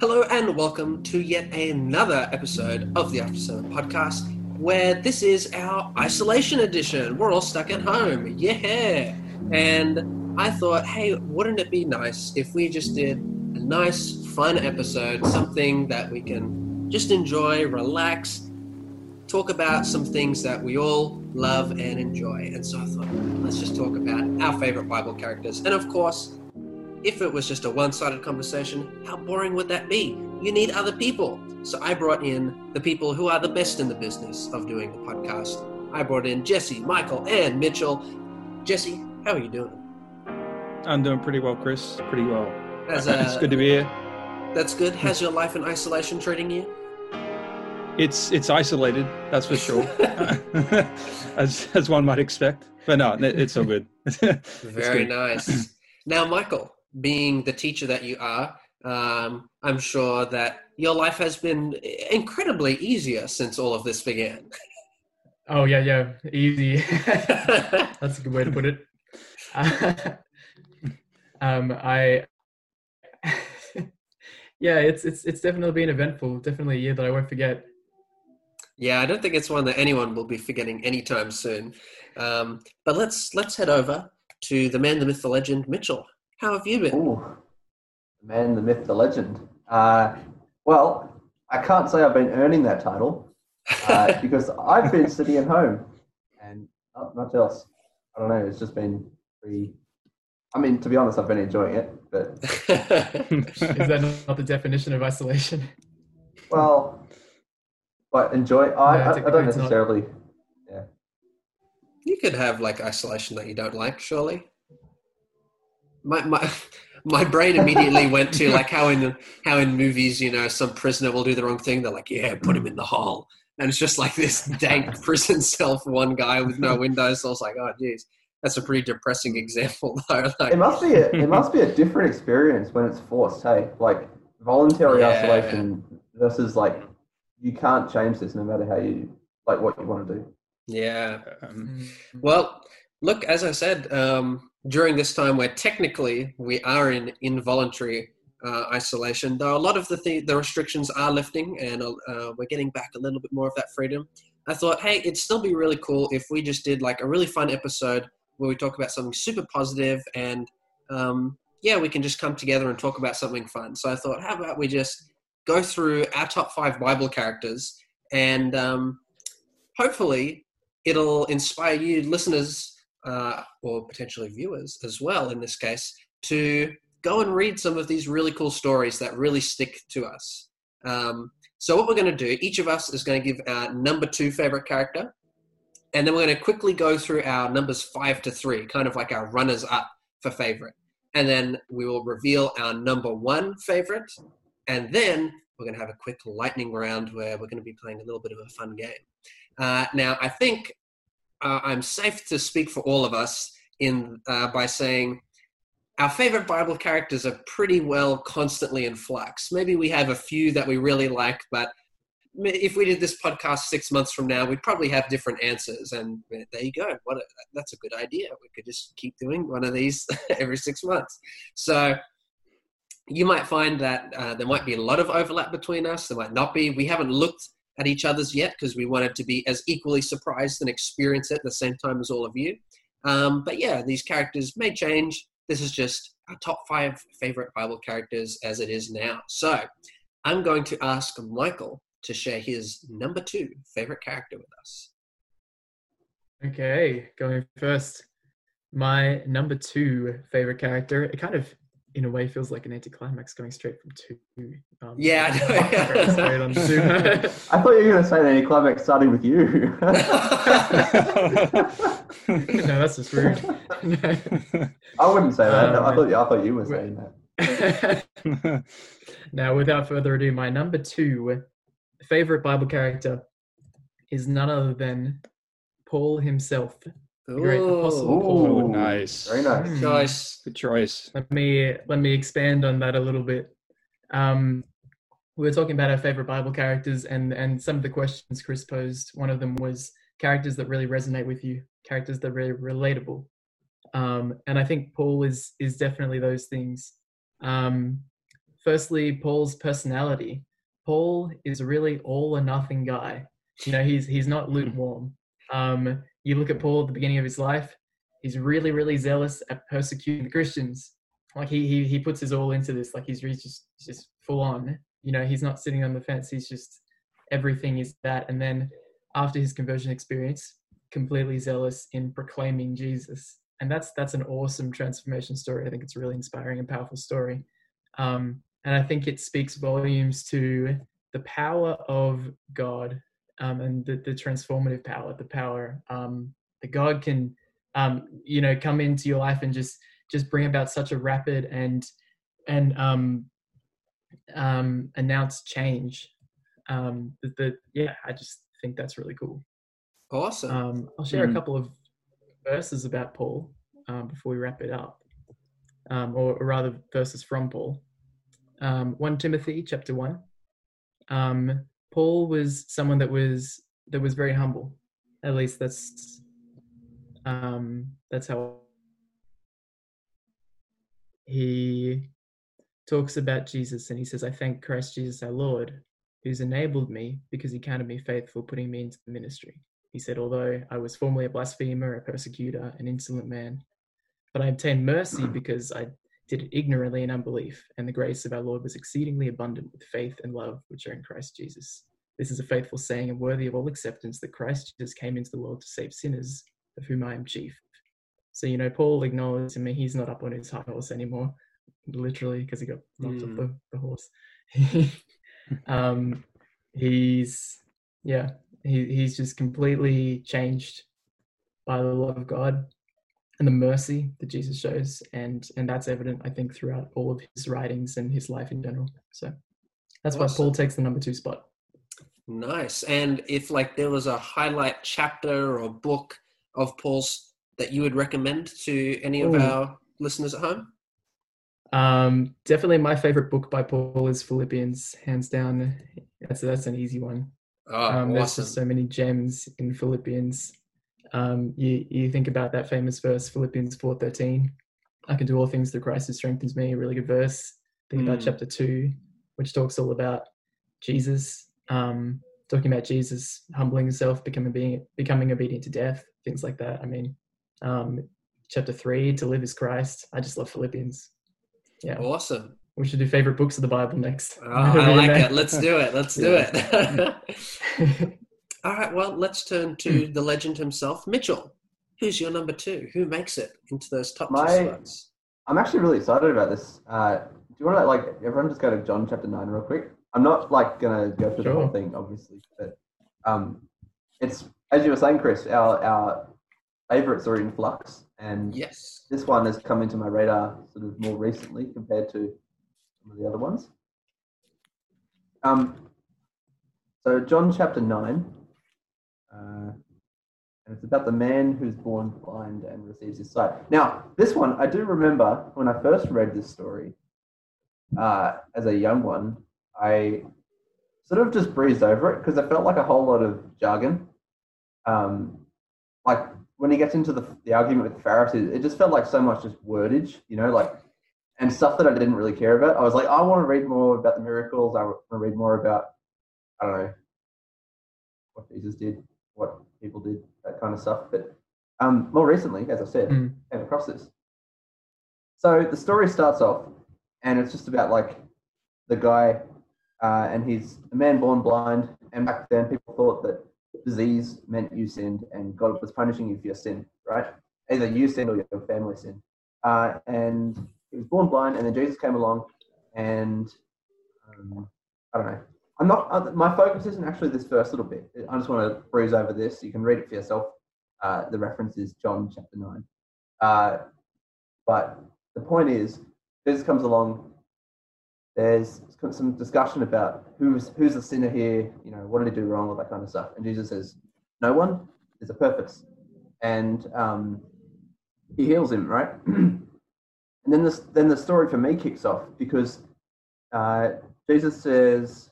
Hello and welcome to yet another episode of the After Sermon podcast, where this is our isolation edition. We're all stuck at home, yeah. And I thought, hey, wouldn't it be nice if we just did a nice, fun episode, something that we can just enjoy, relax, talk about some things that we all love and enjoy. And so I thought, let's just talk about our favorite Bible characters. And of course, if it was just a one sided conversation, how boring would that be? You need other people. So I brought in the people who are the best in the business of doing the podcast. I brought in Jesse, Michael, and Mitchell. Jesse, how are you doing? I'm doing pretty well, Chris. Pretty well. As, it's good to be here. That's good. How's your life in isolation treating you? It's it's isolated, that's for sure, as as one might expect. But no, it's all good. Very good. nice. Now, Michael, being the teacher that you are, um, I'm sure that your life has been incredibly easier since all of this began. Oh yeah, yeah, easy. That's a good way to put it. um, I, yeah, it's it's it's definitely been eventful. Definitely a year that I won't forget. Yeah, I don't think it's one that anyone will be forgetting anytime soon. Um, but let's let's head over to the man, the myth, the legend, Mitchell. How have you been? Ooh, the man, the myth, the legend. Uh, well, I can't say I've been earning that title uh, because I've been sitting at home and not much else. I don't know. It's just been pretty. I mean, to be honest, I've been enjoying it, but is that not the definition of isolation? Well, but enjoy. I, I, I don't necessarily. Not. Yeah. You could have like isolation that you don't like, surely my my my brain immediately went to like how in how in movies, you know, some prisoner will do the wrong thing. They're like, yeah, put him in the hall, and it's just like this dank prison cell for one guy with no windows. So I was like, oh, geez, that's a pretty depressing example, though. Like, it must be a, it must be a different experience when it's forced. Hey, like voluntary yeah. isolation versus like you can't change this no matter how you like what you want to do. Yeah. Um, well, look, as I said, um, during this time where technically we are in involuntary uh, isolation, though a lot of the th- the restrictions are lifting and uh, we're getting back a little bit more of that freedom. I thought, hey, it'd still be really cool if we just did like a really fun episode where we talk about something super positive and um, yeah, we can just come together and talk about something fun. So I thought, how about we just go through our top five Bible characters and um, hopefully it'll inspire you listeners uh, or potentially viewers as well in this case, to go and read some of these really cool stories that really stick to us. Um, so, what we're going to do, each of us is going to give our number two favorite character, and then we're going to quickly go through our numbers five to three, kind of like our runners up for favorite. And then we will reveal our number one favorite, and then we're going to have a quick lightning round where we're going to be playing a little bit of a fun game. Uh, now, I think uh, I'm safe to speak for all of us in uh, by saying our favorite Bible characters are pretty well constantly in flux. Maybe we have a few that we really like, but if we did this podcast six months from now, we'd probably have different answers. And there you go. What a, that's a good idea. We could just keep doing one of these every six months. So you might find that uh, there might be a lot of overlap between us. There might not be. We haven't looked at each other's yet because we wanted to be as equally surprised and experience it at the same time as all of you. Um, but yeah, these characters may change. This is just our top five favorite Bible characters as it is now. So I'm going to ask Michael to share his number two favorite character with us. Okay, going first. My number two favorite character, it kind of in a way feels like an anticlimax going straight from two. Um, yeah, I, know. on. I thought you were going to say an anticlimax starting with you. no, that's just rude. I wouldn't say that. Um, I thought I thought you were saying that. now, without further ado, my number two favorite Bible character is none other than Paul himself great apostle Paul. nice. Very nice. Mm. Nice. Good choice. Let me let me expand on that a little bit. Um, we were talking about our favorite Bible characters, and and some of the questions Chris posed. One of them was characters that really resonate with you, characters that are really relatable. Um, and I think Paul is is definitely those things. Um, firstly, Paul's personality. Paul is really all or nothing guy. You know, he's he's not lukewarm. Um, you look at Paul at the beginning of his life; he's really, really zealous at persecuting the Christians. Like he he he puts his all into this. Like he's really just just full on. You know, he's not sitting on the fence. He's just everything is that. And then after his conversion experience, completely zealous in proclaiming Jesus. And that's that's an awesome transformation story. I think it's a really inspiring and powerful story. Um, and I think it speaks volumes to the power of God um, and the, the transformative power, the power um, that God can, um, you know, come into your life and just just bring about such a rapid and and um, um, announce change. Um, that, that yeah, I just think that's really cool. Awesome. Um, I'll share mm. a couple of verses about Paul um, before we wrap it up, um, or, or, rather, verses from Paul. Um, 1 Timothy chapter 1. Um, Paul was someone that was that was very humble. At least that's um, that's how he talks about Jesus, and he says, "I thank Christ Jesus our Lord, who's enabled me because he counted me faithful, putting me into the ministry." He said, Although I was formerly a blasphemer, a persecutor, an insolent man, but I obtained mercy because I did it ignorantly in unbelief, and the grace of our Lord was exceedingly abundant with faith and love which are in Christ Jesus. This is a faithful saying and worthy of all acceptance that Christ Jesus came into the world to save sinners, of whom I am chief. So, you know, Paul acknowledges to me he's not up on his high horse anymore, literally, because he got knocked mm. off the, the horse. um, he's, yeah, he, he's just completely changed by the love of God and the mercy that Jesus shows, and and that's evident, I think, throughout all of his writings and his life in general. So that's awesome. why Paul takes the number two spot. Nice. And if like there was a highlight chapter or book of Paul's that you would recommend to any of Ooh. our listeners at home? Um, definitely my favorite book by Paul is Philippians, hands down. That's that's an easy one. Oh, um, awesome. There's just so many gems in Philippians. Um, you you think about that famous verse, Philippians four thirteen. I can do all things through Christ who strengthens me. A really good verse. Think mm. about chapter two, which talks all about Jesus, um, talking about Jesus humbling himself, becoming being becoming obedient to death, things like that. I mean, um, chapter three, to live is Christ. I just love Philippians. Yeah, awesome. We should do favorite books of the Bible next. Oh, I like it. Let's do it. Let's do it. All right. Well, let's turn to hmm. the legend himself, Mitchell. Who's your number two? Who makes it into those top My, two spots? I'm actually really excited about this. Uh, do you want to like everyone just go to John chapter nine real quick? I'm not like gonna go through sure. the whole thing, obviously, but um, it's as you were saying, Chris. Our our favorites are in flux, and yes, this one has come into my radar sort of more recently compared to some of the other ones. Um, so John chapter nine, uh, and it's about the man who's born blind and receives his sight. Now, this one I do remember when I first read this story uh, as a young one. I sort of just breezed over it because I felt like a whole lot of jargon. Um, like when he gets into the, the argument with the Pharisees, it just felt like so much just wordage, you know, like and stuff that I didn't really care about. I was like, I want to read more about the miracles. I want to read more about, I don't know, what Jesus did, what people did, that kind of stuff. But um, more recently, as I said, mm. came across this. So the story starts off, and it's just about like the guy, uh, and he's a man born blind. And back then, people thought that disease meant you sinned, and God was punishing you for your sin, right? Either you sinned or your family sinned. Uh, and he was born blind, and then Jesus came along, and um, I don't know. I'm not. Uh, my focus isn't actually this first little bit. I just want to breeze over this. You can read it for yourself. Uh, the reference is John chapter nine. Uh, but the point is, Jesus comes along. There's some discussion about who's who's the sinner here. You know, what did he do wrong, all that kind of stuff. And Jesus says, "No one. There's a purpose." And um, he heals him, right? And then this, then the story for me kicks off because uh, Jesus says,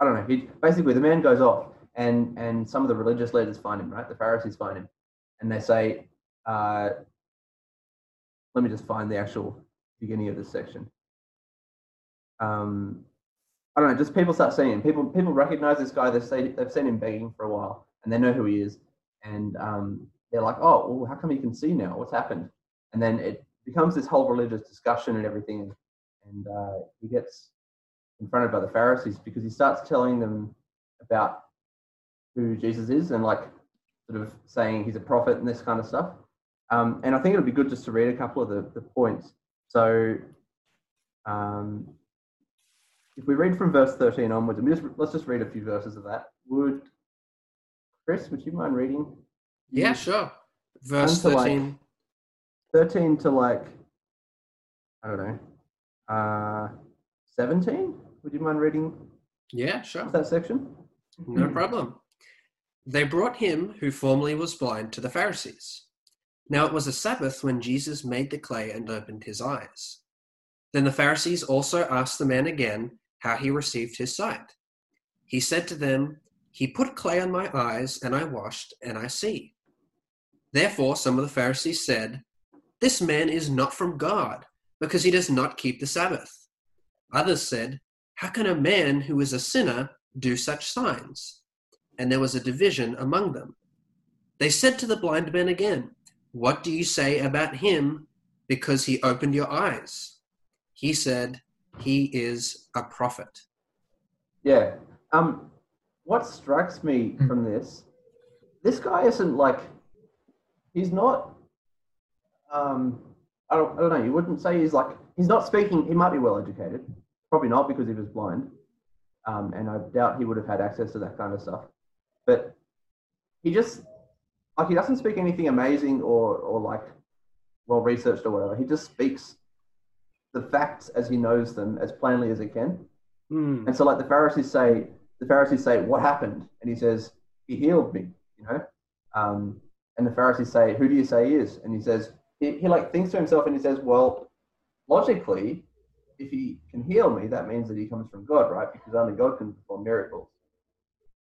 I don't know. He, basically, the man goes off, and and some of the religious leaders find him. Right, the Pharisees find him, and they say, uh, "Let me just find the actual beginning of this section." um, I don't know, just people start seeing him. People people recognize this guy. They've seen they've seen him begging for a while, and they know who he is, and um, they're like, oh, well, how come he can see now? What's happened? And then it becomes this whole religious discussion and everything, and, and uh, he gets confronted by the Pharisees because he starts telling them about who Jesus is and like sort of saying he's a prophet and this kind of stuff. Um, and I think it'll be good just to read a couple of the, the points. So um, if we read from verse 13 onwards, just, let's just read a few verses of that. Would Chris, would you mind reading? Yeah, sure. Verse 13. Like 13 to like, I don't know, uh, 17? Would you mind reading? Yeah, sure. That section? No hmm. problem. They brought him who formerly was blind to the Pharisees. Now it was a Sabbath when Jesus made the clay and opened his eyes. Then the Pharisees also asked the man again how he received his sight. He said to them, He put clay on my eyes, and I washed, and I see. Therefore some of the Pharisees said, This man is not from God, because he does not keep the Sabbath. Others said, How can a man who is a sinner do such signs? And there was a division among them. They said to the blind man again, What do you say about him because he opened your eyes? He said, He is a prophet. Yeah. Um, what strikes me Hmm. from this, this guy isn't like, he's not, um, I don't, I don't know, you wouldn't say he's like, he's not speaking, he might be well educated. Probably not because he was blind. Um, and I doubt he would have had access to that kind of stuff. But he just, like, he doesn't speak anything amazing or, or like well researched or whatever. He just speaks the facts as he knows them as plainly as he can. Hmm. And so, like the Pharisees say, the Pharisees say, "What happened?" And he says, "He healed me." You know. Um, and the Pharisees say, "Who do you say he is?" And he says, he, he like thinks to himself and he says, "Well, logically, if he can heal me, that means that he comes from God, right? Because only God can perform miracles.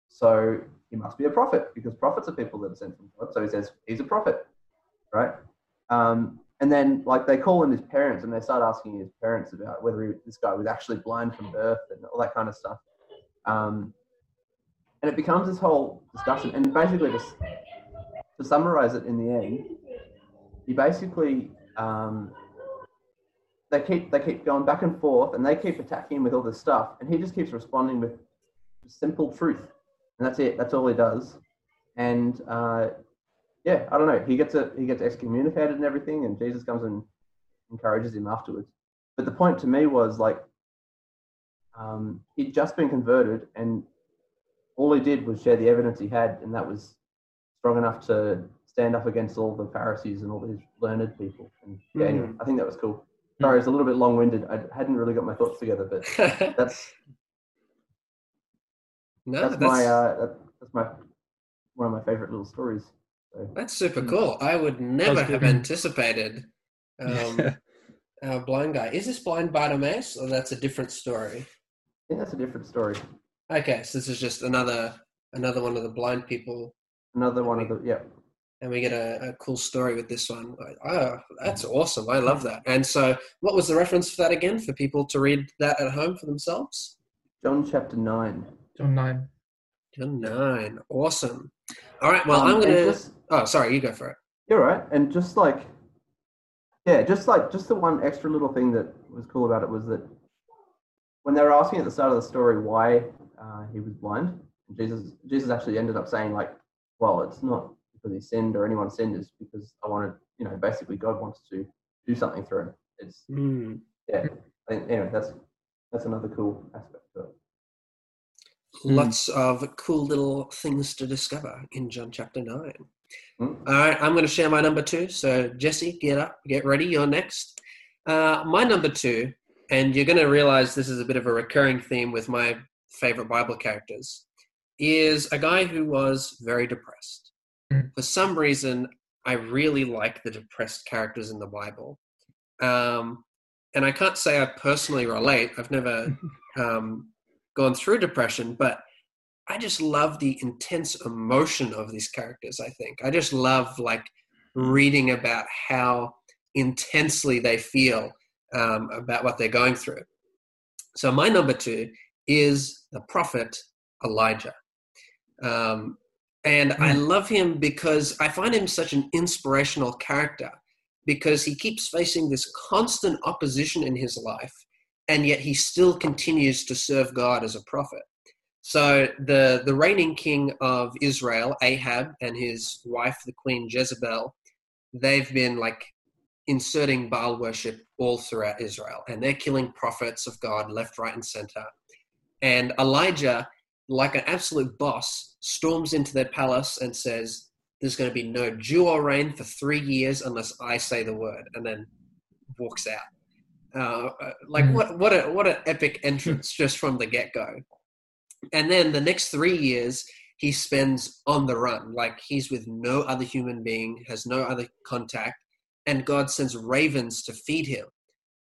So he must be a prophet because prophets are people that are sent from God. So he says he's a prophet, right? Um, and then like they call in his parents and they start asking his parents about whether he, this guy was actually blind from birth and all that kind of stuff. Um, and it becomes this whole discussion. And basically, just to summarize it in the end, he basically um, they keep they keep going back and forth, and they keep attacking him with all this stuff, and he just keeps responding with simple truth, and that's it. That's all he does. And uh, yeah, I don't know. He gets a, he gets excommunicated and everything, and Jesus comes and encourages him afterwards. But the point to me was like um, he'd just been converted, and all he did was share the evidence he had, and that was strong enough to stand up against all the Pharisees and all these learned people. And yeah, anyway, I think that was cool. Sorry, it's a little bit long-winded. I hadn't really got my thoughts together, but that's no, that's, that's, my uh, that's my one of my favorite little stories. So, that's super cool. I would never have good. anticipated um, our blind guy. Is this blind Bartimaeus, or that's a different story? I think that's a different story. Okay, so this is just another another one of the blind people, Another one of the yeah. And we get a, a cool story with this one. Like, Oh, that's awesome! I love that. And so, what was the reference for that again for people to read that at home for themselves? John chapter nine. John 9. John nine, awesome. All right, well, Um, I'm gonna. just- Oh, sorry, you go for it. You're right. And just like, yeah, just like, just the one extra little thing that was cool about it was that when they were asking at the start of the story why uh, he was blind, Jesus, Jesus actually ended up saying like, well, it's not because he sinned or anyone send it's because I wanted, you know, basically God wants to do something through him. It's, Hmm. yeah, I think, anyway, that's, that's another cool aspect to it. Hmm. Lots of cool little things to discover in John chapter 9. Hmm. All right, I'm going to share my number two. So, Jesse, get up, get ready. You're next. Uh, my number two, and you're going to realize this is a bit of a recurring theme with my favorite Bible characters, is a guy who was very depressed. Hmm. For some reason, I really like the depressed characters in the Bible. Um, and I can't say I personally relate. I've never um, gone through depression, but I just love the intense emotion of these characters. I think I just love like reading about how intensely they feel um, about what they're going through. So my number two is the prophet Elijah. Um, and I mm. love him because I find him such an inspirational character because he keeps facing this constant opposition in his life, and yet he still continues to serve God as a prophet. So the the reigning king of Israel, Ahab, and his wife, the queen Jezebel, they've been like inserting Baal worship all throughout Israel, and they're killing prophets of God left, right, and center. And Elijah, like an absolute boss, storms into their palace and says, There's going to be no dew or rain for three years unless I say the word, and then walks out. Uh, uh like mm. what what a what an epic entrance just from the get go. And then the next three years he spends on the run, like he's with no other human being, has no other contact, and God sends ravens to feed him.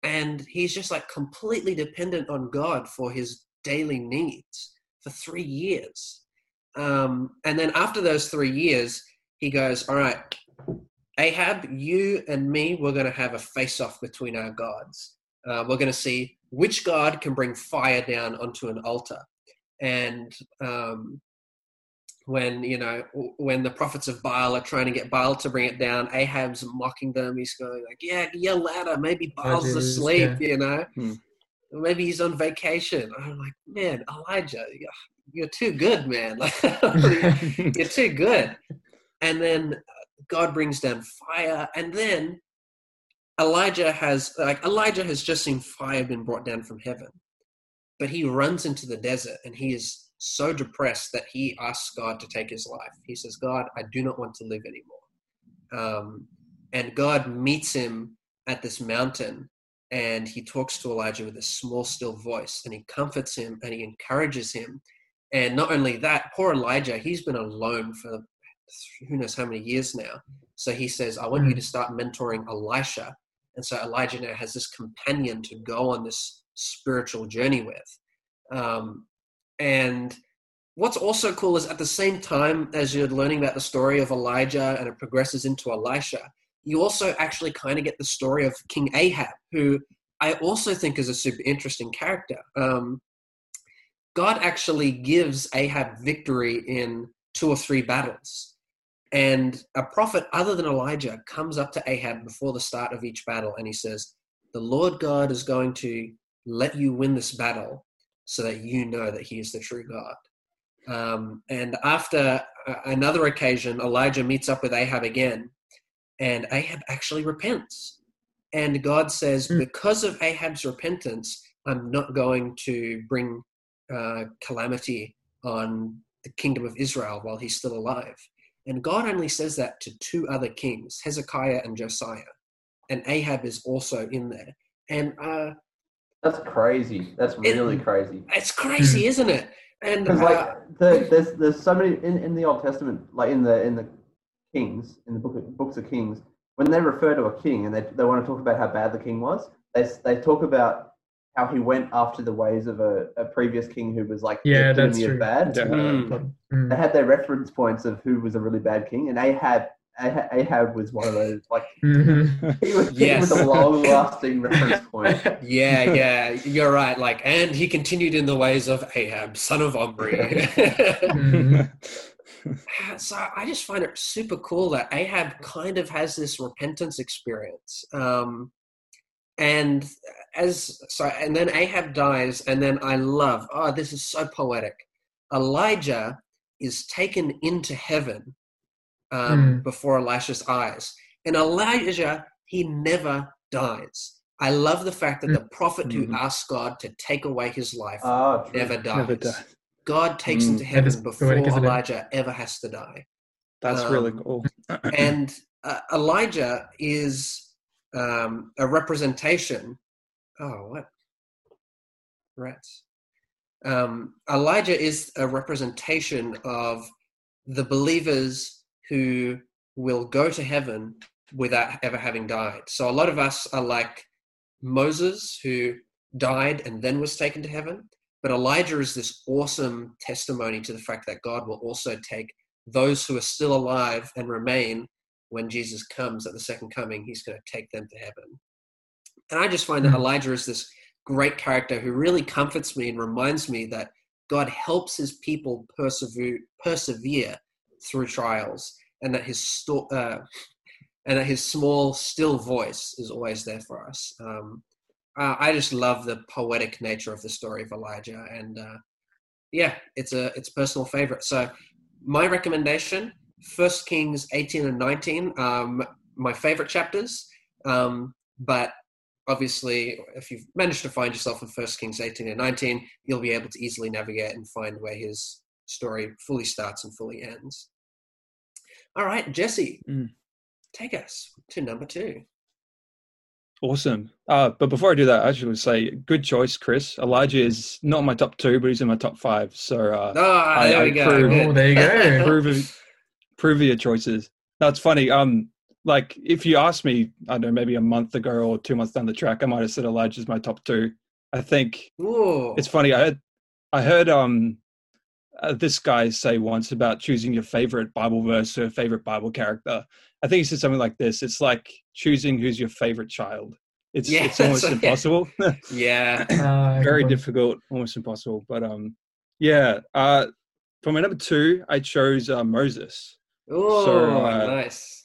And he's just like completely dependent on God for his daily needs for three years. Um, and then after those three years, he goes, All right, Ahab, you and me, we're going to have a face off between our gods. Uh, we're going to see which god can bring fire down onto an altar. And um, when you know when the prophets of Baal are trying to get Baal to bring it down, Ahab's mocking them. He's going like, "Yeah, yell louder. Maybe Baal's asleep." Yeah. You know, hmm. Maybe he's on vacation. I'm like, man, Elijah, you're too good, man. you're too good. And then God brings down fire, and then Elijah has like Elijah has just seen fire been brought down from heaven, but he runs into the desert and he is so depressed that he asks God to take his life. He says, God, I do not want to live anymore. Um, and God meets him at this mountain and he talks to Elijah with a small, still voice and he comforts him and he encourages him. And not only that, poor Elijah, he's been alone for who knows how many years now. So he says, I want you to start mentoring Elisha. And so Elijah now has this companion to go on this spiritual journey with. Um, and what's also cool is at the same time as you're learning about the story of Elijah and it progresses into Elisha, you also actually kind of get the story of King Ahab, who I also think is a super interesting character. Um, God actually gives Ahab victory in two or three battles. And a prophet other than Elijah comes up to Ahab before the start of each battle and he says, The Lord God is going to let you win this battle so that you know that he is the true God. Um, and after another occasion, Elijah meets up with Ahab again, and Ahab actually repents. And God says, mm. Because of Ahab's repentance, I'm not going to bring uh, calamity on the kingdom of Israel while he's still alive. And God only says that to two other kings, Hezekiah and Josiah. And Ahab is also in there. And uh, that's crazy. That's really it, crazy. It's crazy, isn't it? And uh, like the, there's there's so many in, in the Old Testament, like in the in the Kings, in the book of, books of Kings, when they refer to a king and they they want to talk about how bad the king was, they they talk about how he went after the ways of a, a previous king who was like yeah, that's true. bad. Mm. They had their reference points of who was a really bad king, and Ahab Ahab was one of those like mm-hmm. he was, yes. he was a long lasting reference point. Yeah, yeah, you're right. Like, and he continued in the ways of Ahab, son of Omri. mm-hmm. So I just find it super cool that Ahab kind of has this repentance experience. Um, and as so, and then Ahab dies, and then I love. Oh, this is so poetic. Elijah is taken into heaven um, mm. before Elisha's eyes. And Elijah, he never dies. I love the fact that the prophet mm. who hmm. asked God to take away his life oh, never, dies. never, dies. God takes him to heaven before Elijah ever has to die. That's um, really cool. and uh, Elijah is um, a representation. Oh, what? Rats. Um, Elijah is a representation of the believers who will go to heaven without ever having died. So a lot of us are like Moses, who died and then was taken to heaven. But Elijah is this awesome testimony to the fact that God will also take those who are still alive and remain when Jesus comes at the second coming, he's going to take them to heaven. And I just find that hmm. Elijah is this great character who really comforts me and reminds me that God helps his people persevere, persevere through trials and that his sto- uh, and that his small, still voice is always there for us. Um, uh, I just love the poetic nature of the story of Elijah, and uh, yeah, it's a it's a personal favorite. So my recommendation: First Kings eighteen and nineteen, um, my favorite chapters. Um, but obviously, if you've managed to find yourself in First Kings 18 and 19, you'll be able to easily navigate and find where his story fully starts and fully ends. All right, Jesse, mm. take us to number two. Awesome. Uh, but before I do that, I should say, good choice, Chris. Elijah is not my top two, but he's in my top five. So uh, oh, there I, we go. Prove, oh, there you go. prove, prove your choices. That's funny. Um, like if you asked me, I don't know, maybe a month ago or two months down the track, I might have said Elijah's my top two. I think Ooh. it's funny. I heard, I heard um, uh, this guy say once about choosing your favorite Bible verse or favorite Bible character. I think he said something like this: "It's like choosing who's your favorite child. It's yeah, it's almost impossible. yeah, uh, very difficult, almost impossible. But um, yeah. Uh, for my number two, I chose uh, Moses. Oh, so, uh, nice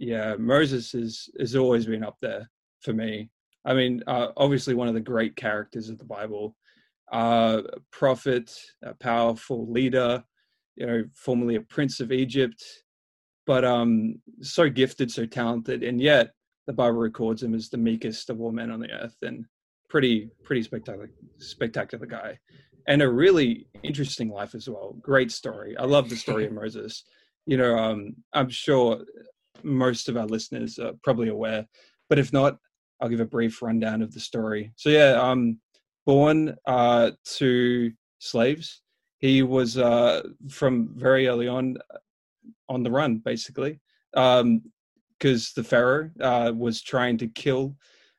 yeah, Moses is has always been up there for me. I mean, uh, obviously one of the great characters of the Bible, uh, prophet, a powerful leader, you know, formerly a prince of Egypt, but um, so gifted, so talented, and yet the Bible records him as the meekest of all men on the earth, and pretty pretty spectacular spectacular guy, and a really interesting life as well. Great story. I love the story of Moses. You know, um, I'm sure most of our listeners are probably aware. But if not, I'll give a brief rundown of the story. So yeah, um, born uh, to slaves, he was uh, from very early on on the run, basically, because um, the Pharaoh uh, was trying to kill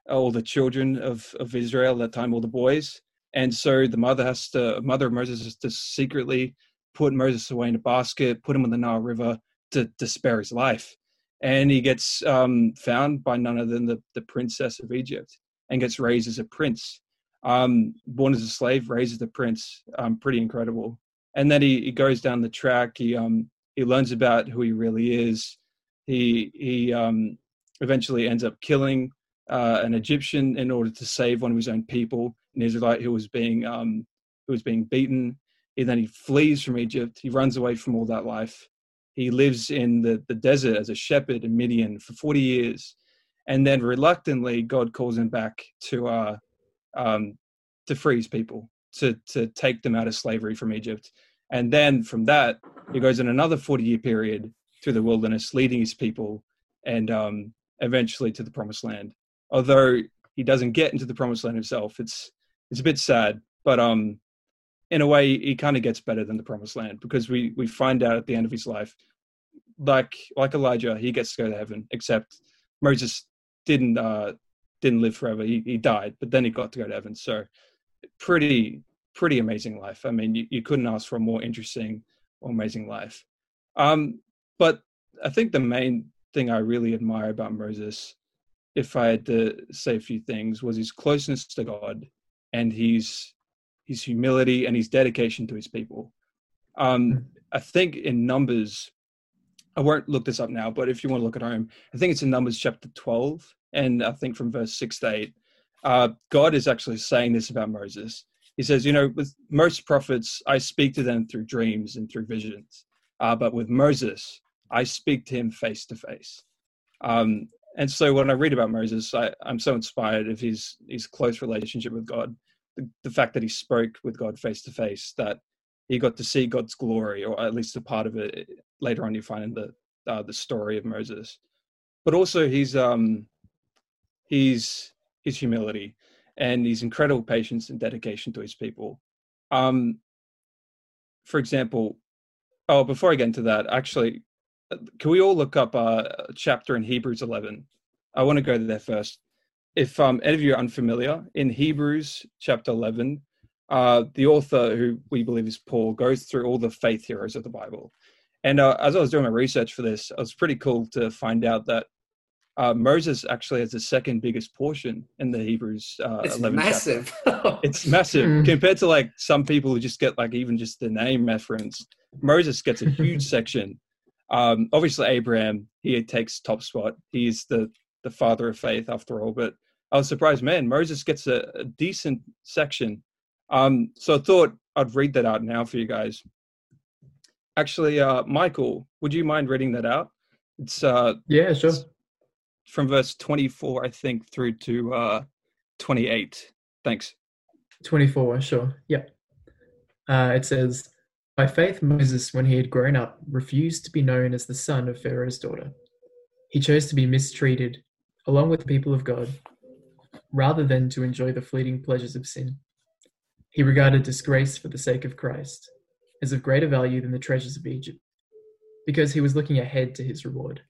all the children of, of Israel at that time, all the boys, and so the mother has to, mother of Moses has to secretly put Moses away in a basket, put him in the Nile River to, to spare his life and he gets um, found by none other than the, the princess of Egypt and gets raised as a prince. Um, born as a slave, raised as a prince. Um, pretty incredible. And then he, he goes down the track. He um, he learns about who he really is. He he um, eventually ends up killing uh, an Egyptian in order to save one of his own people, an Israelite who was being um, who was being beaten. And then he flees from Egypt. He runs away from all that life he lives in the, the desert as a shepherd in Midian for 40 years. And then reluctantly, God calls him back to, uh, um, to free his people, to, to take them out of slavery from Egypt. And then from that, he goes in another 40 year period through the wilderness, leading his people and um, eventually to the promised land. Although he doesn't get into the promised land himself, it's, it's a bit sad, but um, in a way he kind of gets better than the promised land because we we find out at the end of his life like like elijah he gets to go to heaven except moses didn't uh didn't live forever he, he died but then he got to go to heaven so pretty pretty amazing life i mean you, you couldn't ask for a more interesting or amazing life um but i think the main thing i really admire about moses if i had to say a few things was his closeness to god and his his humility, and his dedication to his people. Um, hmm. I think in Numbers, I won't look this up now, but if you want to look at home, I think it's in Numbers chapter 12, and I think from verse 6 to 8, uh, God is actually saying this about Moses. He says, You know, with most prophets, I speak to them through dreams and through visions, uh, but with Moses, I speak to him face to face. And so when I read about Moses, I, am so inspired of his his close relationship with God the, the fact that he spoke with God face to face, that he got to see God's glory, or at least a part of it. Later on, you find in the uh, the story of Moses, but also his um his his humility and his incredible patience and dedication to his people. Um, for example, oh, before I get into that, actually, uh, can we all look up uh, a chapter in Hebrews 11? I want to go there first if um, any of you are unfamiliar, in Hebrews chapter 11, uh, the author, who we believe is Paul, goes through all the faith heroes of the Bible. And uh, as I was doing my research for this, it was pretty cool to find out that uh, Moses actually has the second biggest portion in the Hebrews uh, It's 11 massive. It's massive Mm. compared to like some people who just get like even just the name reference. Moses gets a huge section. Um, obviously, Abraham he takes top spot. He's the the father of faith after all. But I was surprised, man. Moses gets a, a decent section. Um, so I thought I'd read that out now for you guys. Actually, uh, Michael, would you mind reading that out? It's uh, Yeah, sure. From verse 24, I think, through to uh, 28. Thanks. 24, sure. Yeah. Uh, it says, By faith, Moses, when he had grown up, refused to be known as the son of Pharaoh's daughter. He chose to be mistreated along with the people of God rather than to enjoy the fleeting pleasures of sin. He regarded disgrace for the sake of Christ as of greater value than the treasures of Egypt because he was looking ahead to his reward.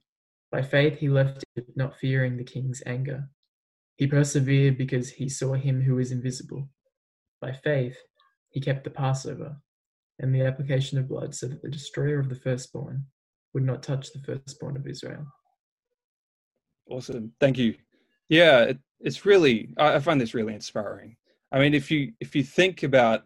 By faith, he left Egypt, not fearing the king's anger. He persevered because he saw him who is invisible. By faith, he kept the Passover and the application of blood so that the destroyer of the firstborn would not touch the firstborn of Israel. Awesome. Thank you. Yeah, it, it's really I, I find this really inspiring. I mean, if you if you think about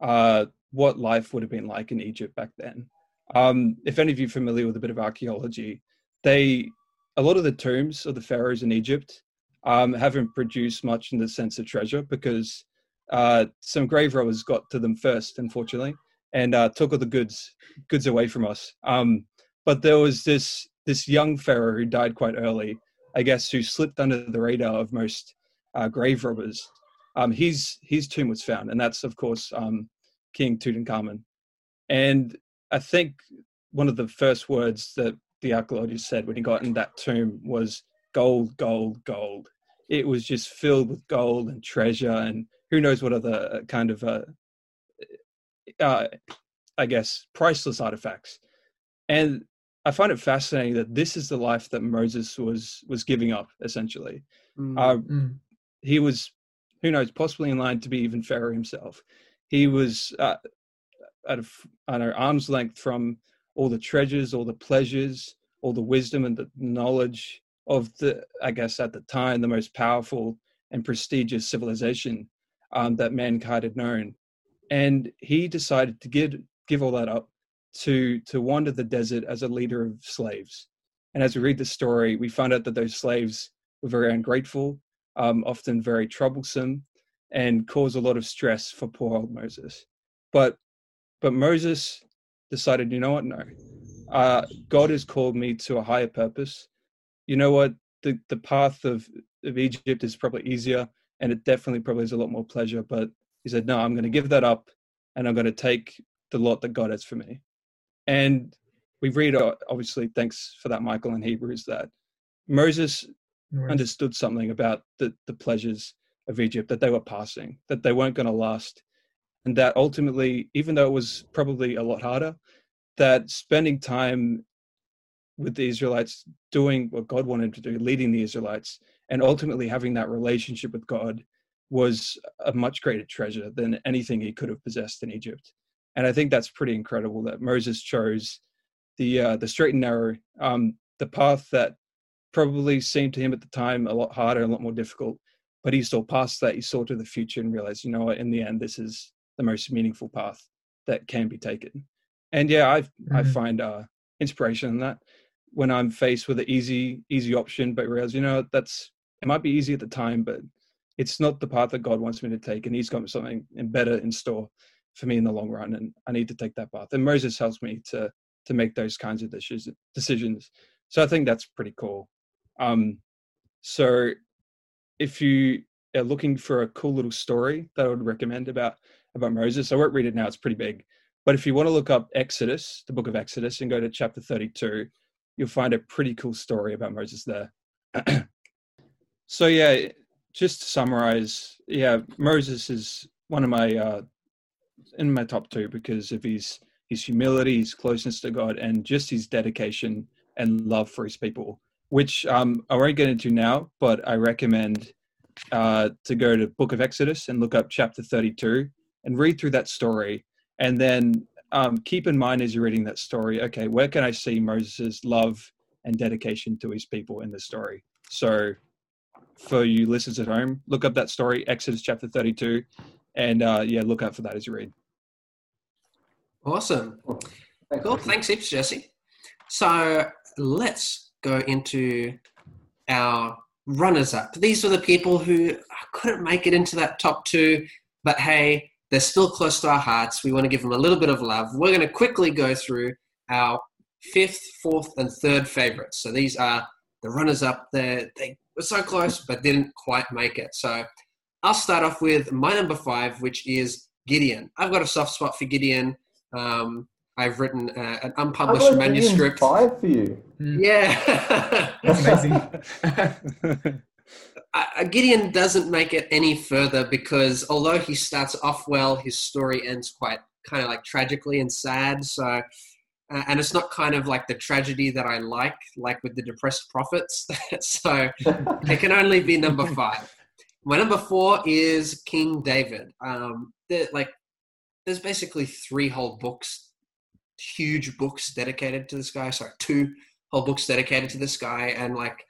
uh, what life would have been like in Egypt back then, um, if any of you are familiar with a bit of archaeology, they a lot of the tombs of the pharaohs in Egypt um, haven't produced much in the sense of treasure because uh, some grave robbers got to them first, unfortunately, and uh, took all the goods goods away from us. Um, but there was this this young pharaoh who died quite early, I guess, who slipped under the radar of most uh, grave robbers. Um, his his tomb was found, and that's of course um, King Tutankhamun. And I think one of the first words that the archaeologist said when he got in that tomb was gold, gold, gold. It was just filled with gold and treasure, and who knows what other kind of, uh, uh, I guess, priceless artifacts. And I find it fascinating that this is the life that Moses was was giving up. Essentially, Mm. uh, Mm. he was, who knows, possibly in line to be even Pharaoh himself. He was uh, at a, I know, arm's length from all the treasures, all the pleasures, all the wisdom and the knowledge of the, I guess, at the time, the most powerful and prestigious civilization um, that mankind had known. And he decided to give give all that up to to wander the desert as a leader of slaves. And as we read the story, we find out that those slaves were very ungrateful, um, often very troublesome, and cause a lot of stress for poor old Moses. But but Moses decided, you know what? No, uh, God has called me to a higher purpose. You know what? The the path of of Egypt is probably easier, and it definitely probably is a lot more pleasure. But he said, no, I'm going to give that up, and I'm going to take the lot that God has for me. And we read, uh, obviously, thanks for that, Michael, in Hebrews, that Moses worries. understood something about the, the pleasures of Egypt that they were passing, that they weren't going to last, and that ultimately, even though it was probably a lot harder, that spending time with the Israelites, doing what God wanted to do, leading the Israelites, and ultimately having that relationship with God was a much greater treasure than anything he could have possessed in Egypt. And I think that's pretty incredible that Moses chose the uh, the straight and narrow, um, the path that probably seemed to him at the time a lot harder, a lot more difficult. But he saw past that, he saw to the future and realized, you know what, in the end, this is the most meaningful path that can be taken. And yeah, I I Mhm. find uh, inspiration in that when I'm faced with an easy easy option, but realize, you know, that's it might be easy at the time, but it's not the path that God wants me to take, and He's got something better in store for me in the long run, and I need to take that path. And Moses helps me to to make those kinds of decisions. Decisions. So I think that's pretty cool. Um, so if you are looking for a cool little story that I would recommend about about Moses, I won't read it now; it's pretty big. But if you want to look up Exodus, the book of Exodus, and go to chapter 32, you'll find a pretty cool story about Moses there. so yeah, just to summarize, yeah, Moses is one of my uh, in my top two because of his his humility, his closeness to God, and just his dedication and love for his people, which um, I won't get into now, but I recommend uh, to go to Book of Exodus and look up chapter 32 and read through that story, and then um, keep in mind as you're reading that story, okay, where can I see Moses' love and dedication to his people in the story. So, for you listeners at home, look up that story, Exodus chapter 32, and uh, yeah, look out for that as you read. Awesome. Cool. Thanks heaps, Jesse. So let's go into our runners up. These are the people who couldn't make it into that top two, but hey, they're still close to our hearts. We want to give them a little bit of love. We're going to quickly go through our fifth, fourth, and third favorites. So these are the runners up. They they were so close, but didn't quite make it. So I'll start off with my number five, which is Gideon. I've got a soft spot for Gideon. Um, I've written uh, an unpublished got Gideon's manuscript. Five for you. Yeah. That's amazing. Uh, Gideon doesn't make it any further because although he starts off well, his story ends quite kind of like tragically and sad. So, uh, and it's not kind of like the tragedy that I like, like with the depressed prophets. so, it can only be number five. My number four is King David. Um, like, there's basically three whole books, huge books dedicated to this guy. Sorry, two whole books dedicated to this guy, and like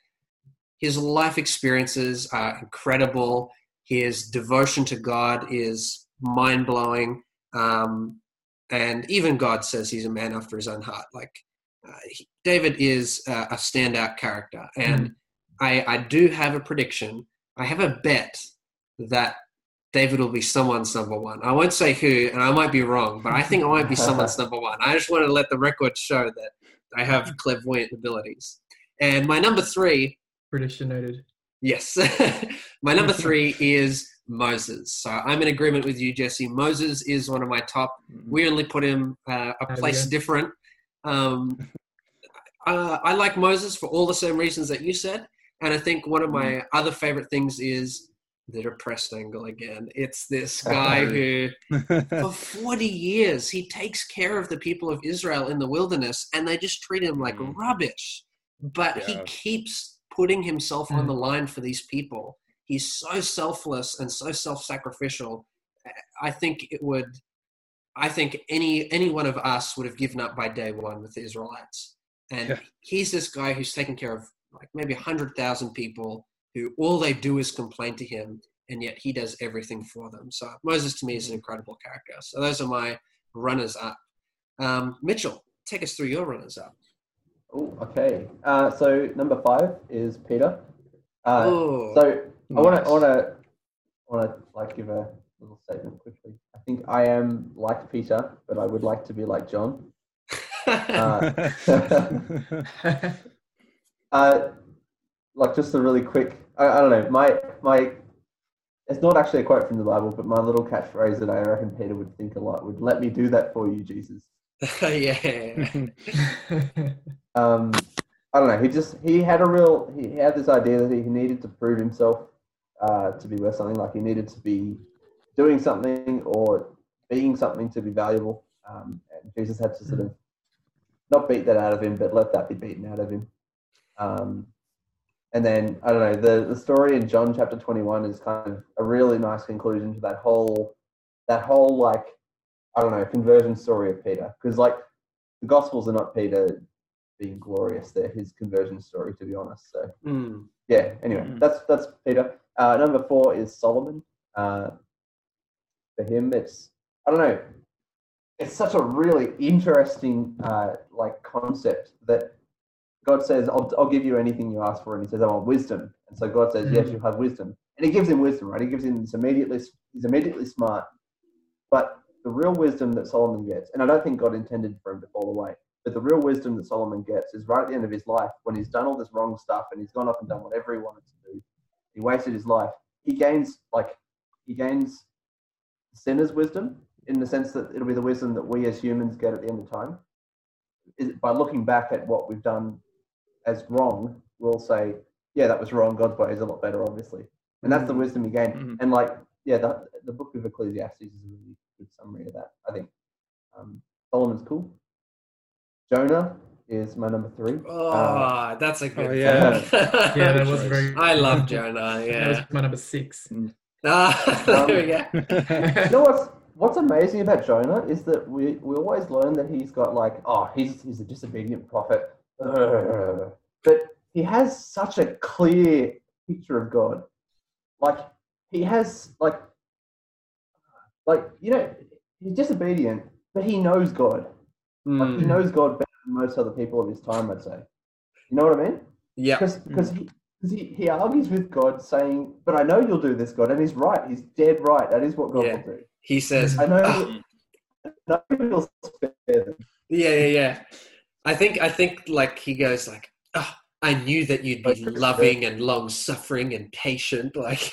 his life experiences are incredible. His devotion to God is mind blowing. Um, and even God says he's a man after his own heart. Like uh, he, David is uh, a standout character, and I, I do have a prediction. I have a bet that David will be someone's number one. I won't say who, and I might be wrong, but I think I might be someone's number one. I just want to let the record show that I have clairvoyant abilities. And my number three Prediction noted. Yes. my number three is Moses. So I'm in agreement with you, Jesse. Moses is one of my top. We only put him uh, a we place go. different. Um, uh, I like Moses for all the same reasons that you said. And I think one of my other favorite things is the depressed angle again. It's this guy who, for 40 years, he takes care of the people of Israel in the wilderness and they just treat him like Mm. rubbish. But he keeps putting himself on Mm. the line for these people. He's so selfless and so self-sacrificial. I think it would. I think any any one of us would have given up by day one with the Israelites. And Yeah. he's this guy who's taken care of like maybe hundred thousand people who all they do is complain to him, and yet he does everything for them. So Moses to me is an incredible character. So those are my runners up. Um, Mitchell, take us through your runners up. Oh, okay. Uh, so number five is Peter. Uh, Oh, so I want to, I want to, want to like give a little statement quickly. I think I am like Peter, but I would like to be like John. Uh, uh, like just a really quick. I, I don't know. My my. It's not actually a quote from the Bible, but my little catchphrase that I reckon Peter would think a lot would let me do that for you, Jesus. yeah. um, I don't know. He just he had a real he had this idea that he needed to prove himself uh, to be worth something. Like he needed to be doing something or being something to be valuable. Um, and Jesus had to sort of not beat that out of him, but let that be beaten out of him. Um, and then I don't know. The the story in John chapter twenty one is kind of a really nice conclusion to that whole that whole like I don't know conversion story of Peter because like the Gospels are not Peter being glorious. They're his conversion story, to be honest. So Mm. yeah. Anyway, Mm. that's that's Peter. Uh, number four is Solomon. Uh, for him, it's I don't know. It's such a really interesting uh, like concept that God says, I'll, "I'll give you anything you ask for," and He says, "I want wisdom." And so God says, "Yes, Mm. you have wisdom," and He gives him wisdom. Right? He gives him this immediately. He's immediately smart, but the real wisdom that Solomon gets, and I don't think God intended for him to fall away. But the real wisdom that Solomon gets is right at the end of his life when he's done all this wrong stuff and he's gone off and done whatever he wanted to do. He wasted his life. He gains like he gains sinner's wisdom in the sense that it'll be the wisdom that we as humans get at the end of time. Is by looking back at what we've done as wrong, we'll say, yeah, that was wrong. God's way is a lot better, obviously. And that's the wisdom you gain. Mhm. And like, yeah, the, the book of Ecclesiastes is a really summary of that, I think. Um, Solomon's cool. Jonah is my number three. Oh, that's a good. Oh, yeah. yeah, that was very. I love Jonah. That Yeah. was my number six. Ah, there we go. You know what's what's amazing about Jonah is that we, we always learn that he's got like, oh, he's he's a disobedient prophet. Ugh. but he has such a clear picture of God. Like he has like like you know he's disobedient, but he knows God. Like he Mm, knows God better than most other people of his time. I'd say. You know what I mean? yeah. Because because he. Because he, he argues with God, saying, "But I know you'll do this, God," and he's right. He's dead right. That is what God Yeah. will do. He says, I know. "Ah, I know you'll spare them. Yeah, yeah, yeah. I think I think like he goes like, oh, I knew that you'd be loving and long suffering and patient. Like,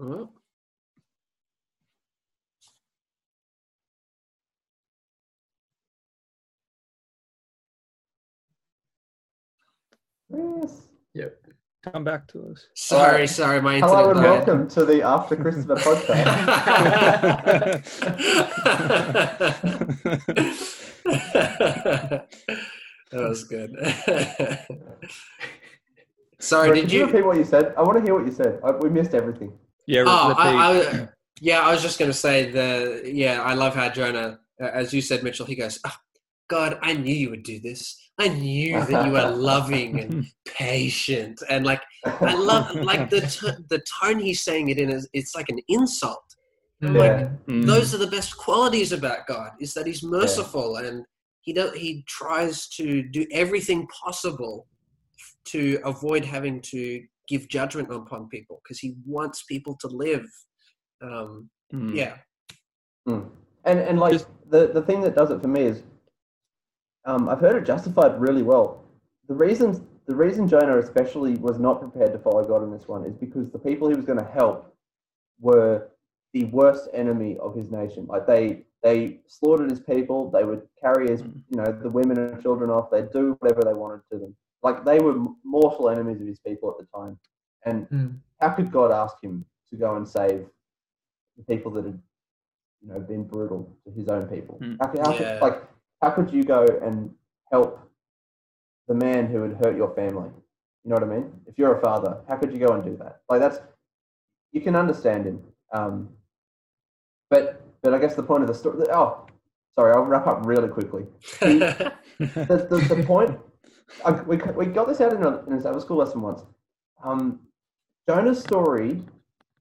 oh, Yes. Come back to us. sorry, Alright. sorry, my internet. Hello and died. welcome to the After Christopher podcast. that was good. sorry, Sorry, did you you? repeat what you said? I want to hear what you said. I, we missed everything. Yeah, Oh. I, I, yeah, I was just going to say the yeah. I love how Jonah, uh, as you said, Mitchell. He goes, oh, "God, I knew you would do this. I knew that you are loving and patient, and like I love like the t- the tone he's saying it in is it's like an insult. Yeah. Mm. Those are the best qualities about God is that He's merciful and he do, he tries to do everything possible to avoid having to give judgment upon people because he wants people to live. Um, Mm. yeah, Mm. And and like Just- the the thing that does it for me is, um, I've heard it justified really well. The reasons the reason Jonah especially was not prepared to follow God in this one is because the people he was going to help were the worst enemy of his nation. Like they they slaughtered his people. They would carry his Mm. you know the women and children off. They'd do whatever they wanted to them. Like they were mortal enemies of his people at the time. And Mm. how could God ask him to go and save the people that had, you know, been brutal to his own people? Mm. How, could, how Yeah. could, like, how could you go and help the man who had hurt your family? You know what I mean? If you're a father, how could you go and do that? Like that's you can understand him, um, but but I guess the point of the story. Oh, sorry, I'll wrap up really quickly. The, the, the point I, we, we got this out in a, in a Sabbath school lesson once. Um, Jonah's story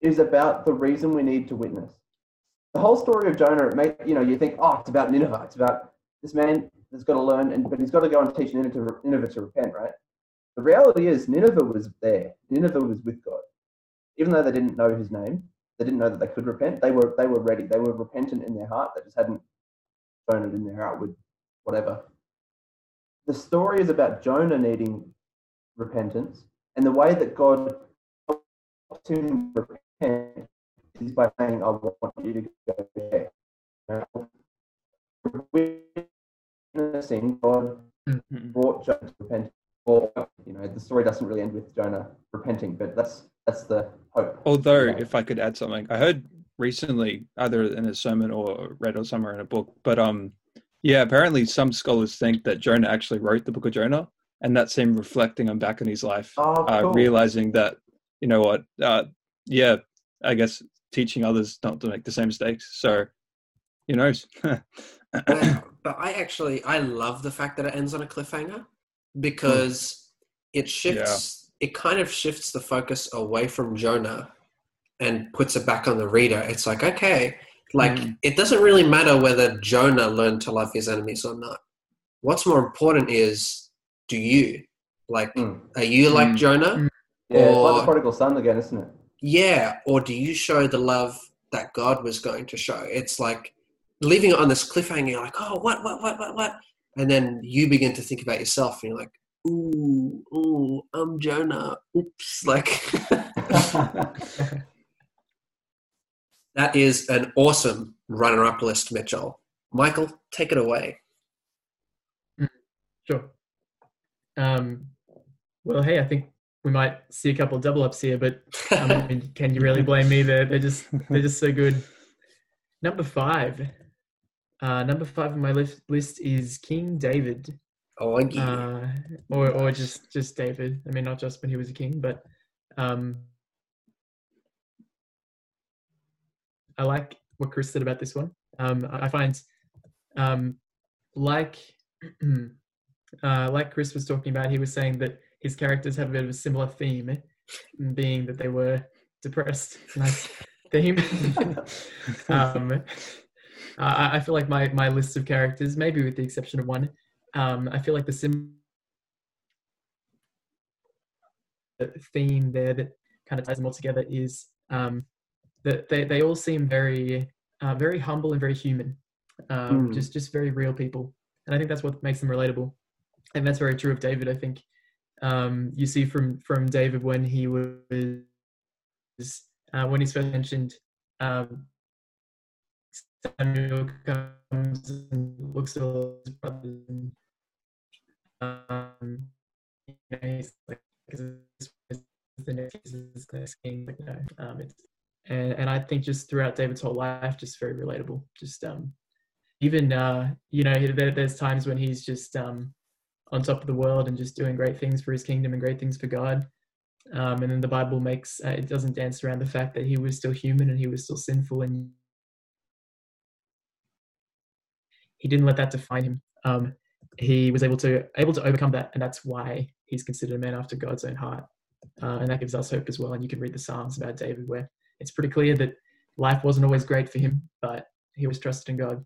is about the reason we need to witness. The whole story of Jonah, it make, you know, you think, oh, it's about Nineveh. It's about this man that's got to learn, and but he's got to go and teach Nineveh to, Nineveh to repent, right? The reality is, Nineveh was there. Nineveh was with God, even though they didn't know His name. They didn't know that they could repent. They were they were ready. They were repentant in their heart. They just hadn't shown it in their outward whatever. The story is about Jonah needing repentance, and the way that God helps him repent is by saying, "I want you to go there." Witnessing God Mm. brought Jonah to repent. Or you know, the story doesn't really end with Jonah repenting, but that's that's the hope. Although, if I could add something, I heard recently, either in a sermon or read or somewhere in a book, but um, yeah, apparently some scholars think that Jonah actually wrote the book of Jonah, and that's him reflecting on back in his life, Oh, uh, realizing that you know what, uh, yeah, I guess teaching others not to make the same mistakes. So, who knows? Well, but I actually I love the fact that it ends on a cliffhanger because it shifts it kind of shifts the focus away from Jonah and puts it back on the reader. It's like, okay, like Mm. it doesn't really matter whether Jonah learned to love his enemies or not. What's more important is do you? Like Mm. are you like Mm. Jonah? Yeah, it's like or- the prodigal son again, isn't it? Yeah, or do you show the love that God was going to show? It's like leaving it on this cliffhanger. You're like, oh, what, what, what, what, what? And then you begin to think about yourself, and you're like, ooh, ooh, I'm Jonah. Oops, like that is an awesome runner-up list, Mitchell. Michael, take it away. Sure. Um, well, hey, I think we might see a couple of double ups here, but um, I mean, can you really blame me? They're, they're just they're just so good. Number five. Uh, number five on my list list is King David, oh, yeah. uh, or or just just David. I mean, not just when he was a king, but um, I like what Chris said about this one. Um, I find, um, like, uh, like Chris was talking about, he was saying that his characters have a bit of a similar theme, being that they were depressed. Nice theme. um, I, I feel like my my list of characters, maybe with the exception of one, um, I feel like the sim theme there that kind of ties them all together is um, that they, they all seem very uh, very humble and very human, um, mm. just just very real people, and I think that's what makes them relatable, and that's very true of David. I think um, you see from from David when he was uh, when he's first mentioned. Um, Samuel comes and looks at his brothers and um, you know, he's like, the next king, you know, um, it's, and, and I think just throughout David's whole life, just very relatable. Just um, even uh, you know, there, there's times when he's just um, on top of the world and just doing great things for his kingdom and great things for God. Um, and then the Bible makes uh, it doesn't dance around the fact that he was still human and he was still sinful, and he didn't let that define him. Um, he was able to able to overcome that, and that's why he's considered a man after God's own heart. Uh, and that gives us hope as well. And you can read the Psalms about David, where it's pretty clear that life wasn't always great for him, but he was trusted in God.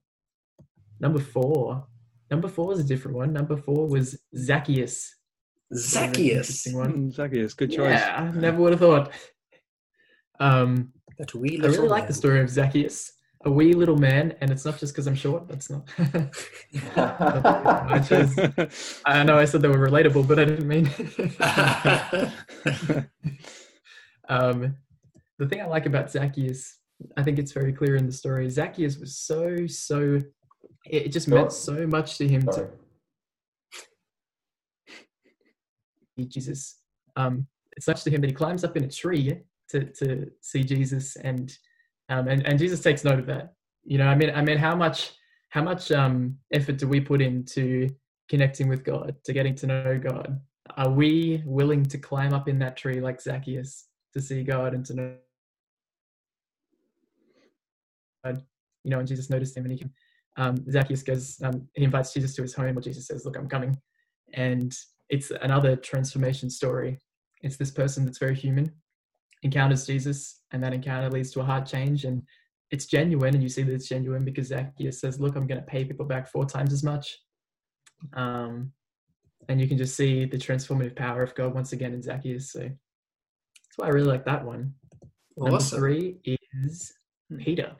Number four. Number four was a different one. Number four was Zacchaeus. Zacchaeus. One. Hmm, Zacchaeus, good choice. Yeah, never would have thought. Um, that wee I really like the story of Zacchaeus, a wee little man, and it's not just because I'm short. That's not. I, chose, I know I said they were relatable, but I didn't mean. um, the thing I like about Zacchaeus, I think it's very clear in the story. Zacchaeus was so so. It just meant so much to him Sorry. to Jesus. Um, it's such to him that he climbs up in a tree to to see Jesus, and um, and and Jesus takes note of that. You know, I mean, I mean, how much how much um, effort do we put into connecting with God, to getting to know God? Are we willing to climb up in that tree like Zacchaeus to see God and to know you know, and Jesus noticed him and he um, Zacchaeus goes, um, he invites Jesus to his home where Jesus says, look, I'm coming. And it's another transformation story. It's this person that's very human, encounters Jesus, and that encounter leads to a heart change. And it's genuine, and you see that it's genuine because Zacchaeus says, look, I'm going to pay people back four times as much. Um, and you can just see the transformative power of God once again in Zacchaeus. So that's why I really like that one. Awesome. Number three is Peter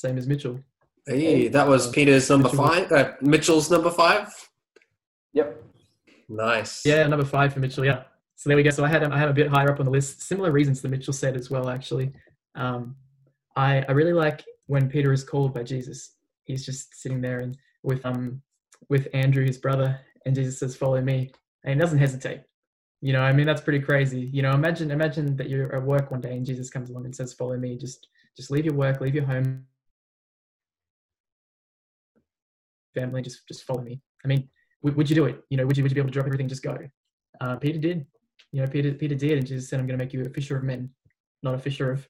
same as Mitchell. Hey, that was uh, Peter's number Mitchell. five. Uh, Mitchell's number five. Yep. Nice. Yeah, number five for Mitchell. Yeah. So there we go. So I had I had a bit higher up on the list. Similar reasons that Mitchell said as well. Actually, um, I I really like when Peter is called by Jesus. He's just sitting there and with um with Andrew, his brother, and Jesus says, "Follow me," and he doesn't hesitate. You know, I mean, that's pretty crazy. You know, imagine imagine that you're at work one day and Jesus comes along and says, "Follow me." Just just leave your work, leave your home, family, just just follow me. I mean, would, would you do it? You know, would you would you be able to drop everything, just go? Uh, Peter did. You know, Peter Peter did, and Jesus said, "I'm going to make you a fisher of men, not a fisher of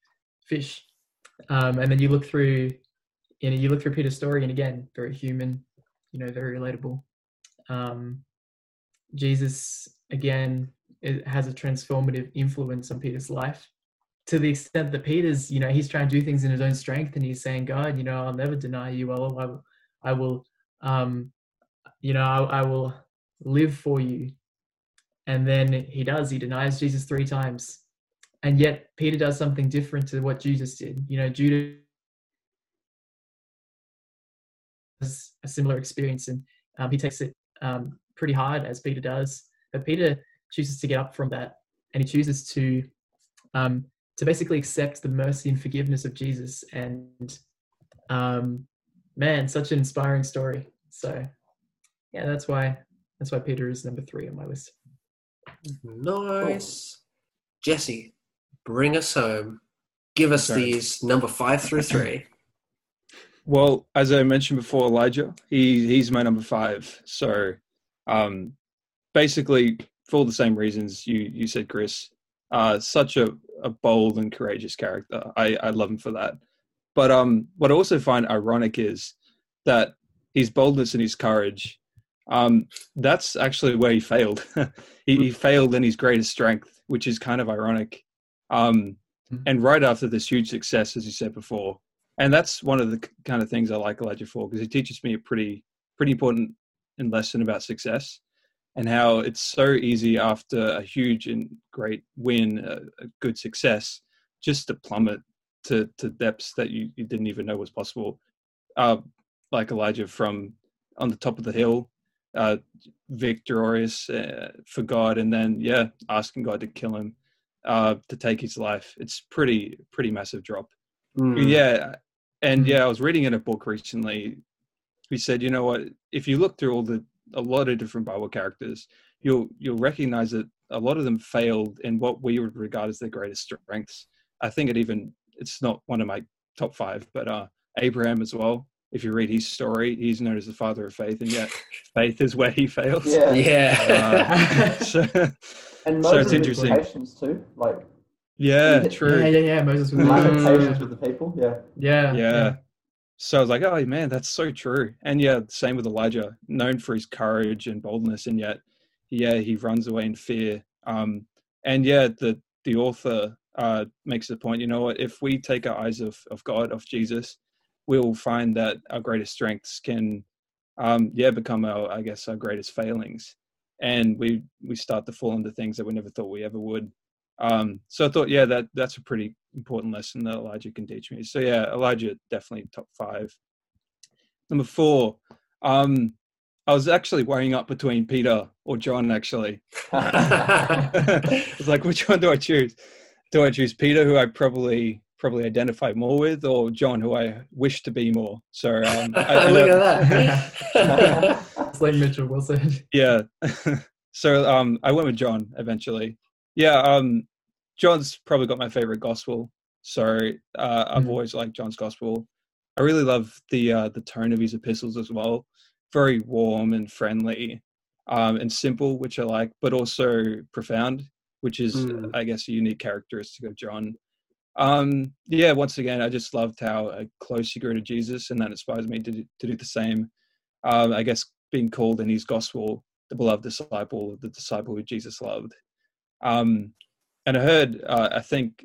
fish." Um, and then you look through, you know, you look through Peter's story, and again, very human, you know, very relatable. Um, Jesus again it has a transformative influence on Peter's life to the extent that Peter's, you know, he's trying to do things in his own strength, and he's saying, "God, you know, I'll never deny you. I'll, I will, I will um, you know, I, I will live for you. And then he does, he denies Jesus three times. And yet Peter does something different to what Judas did. You know, Judas has a similar experience and um, he takes it um, pretty hard as Peter does. But Peter chooses to get up from that and he chooses to um, to basically accept the mercy and forgiveness of Jesus. And um, man, such an inspiring story. So yeah, that's why that's why Peter is number three on my list. Nice. Cool. Jesse, bring us home. Give us okay. these number five through three. Well, as I mentioned before, Elijah, he he's my number five. So um basically for all the same reasons you you said, Chris. Uh such a, a bold and courageous character. I, I love him for that. But um, what I also find ironic is that his boldness and his courage, um, that's actually where he failed. he, he, failed in his greatest strength, which is kind of ironic. Um, mm-hmm. and right after this huge success, as you said before, and that's one of the kind of things I like Elijah for because he teaches me a pretty pretty important lesson about success and how it's so easy after a huge and great win, a, a good success, just to plummet to, to depths that you, you didn't even know was possible. Uh, like Elijah from on the top of the hill, uh, victorious uh, for God, and then yeah, asking God to kill him, uh, to take his life. It's pretty pretty massive drop. Mm. Yeah, and yeah, I was reading in a book recently. We said, you know what? If you look through all the a lot of different Bible characters, you'll you'll recognize that a lot of them failed in what we would regard as their greatest strengths. I think it even it's not one of my top five, but uh, Abraham as well. If you read his story, he's known as the father of faith, and yet faith is where he fails. Yeah, yeah. Uh, so, and so it's interesting. Patience too, like yeah, true. Yeah, yeah, yeah. Moses was patience with the people. Yeah. yeah, yeah. yeah. So I was like, oh man, that's so true. And yeah, same with Elijah, known for his courage and boldness, and yet, yeah, he runs away in fear. Um, and yeah, the the author uh, makes the point. You know what? If we take our eyes of of God, of Jesus, we'll find that our greatest strengths can, um, yeah, become our, I guess, our greatest failings, and we we start to fall into things that we never thought we ever would. Um, so I thought, yeah, that that's a pretty important lesson that Elijah can teach me. So yeah, Elijah definitely top five. Number four, um, I was actually weighing up between Peter or John. Actually, I was like, which one do I choose? Do I choose Peter, who I probably probably identify more with, or John, who I wish to be more? So um, I, look at that. Slade Mitchell, well said. Yeah. so um, I went with John eventually. Yeah. Um, John's probably got my favorite gospel. So uh, I've mm-hmm. always liked John's gospel. I really love the uh, the tone of his epistles as well. Very warm and friendly, um, and simple, which I like, but also profound, which is, mm. I guess, a unique characteristic of John. Um, yeah, once again, I just loved how uh, close he grew to Jesus, and that inspires me to do, to do the same. Um, I guess being called in his gospel the beloved disciple, the disciple who Jesus loved. Um, and I heard, uh, I think,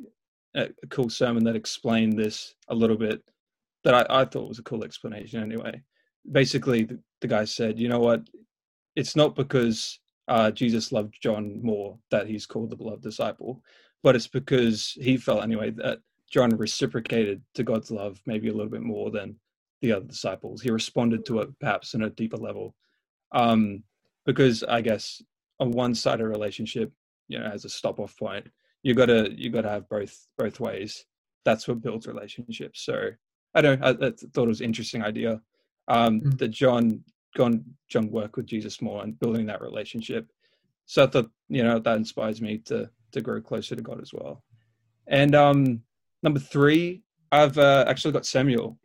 a cool sermon that explained this a little bit that I, I thought was a cool explanation anyway. Basically, the, the, guy said, you know what? It's not because uh, Jesus loved John more that he's called the beloved disciple, but it's because he felt anyway that John reciprocated to God's love maybe a little bit more than the other disciples. He responded to it perhaps in a deeper level. Um, because I guess on one side of a relationship, you know as a stop off point you gotta you gotta have both both ways that's what builds relationships so i don't i, I thought it was an interesting idea um mm-hmm. that john gone john work with jesus more and building that relationship so i thought you know that inspires me to to grow closer to god as well and um number three i've uh, actually got samuel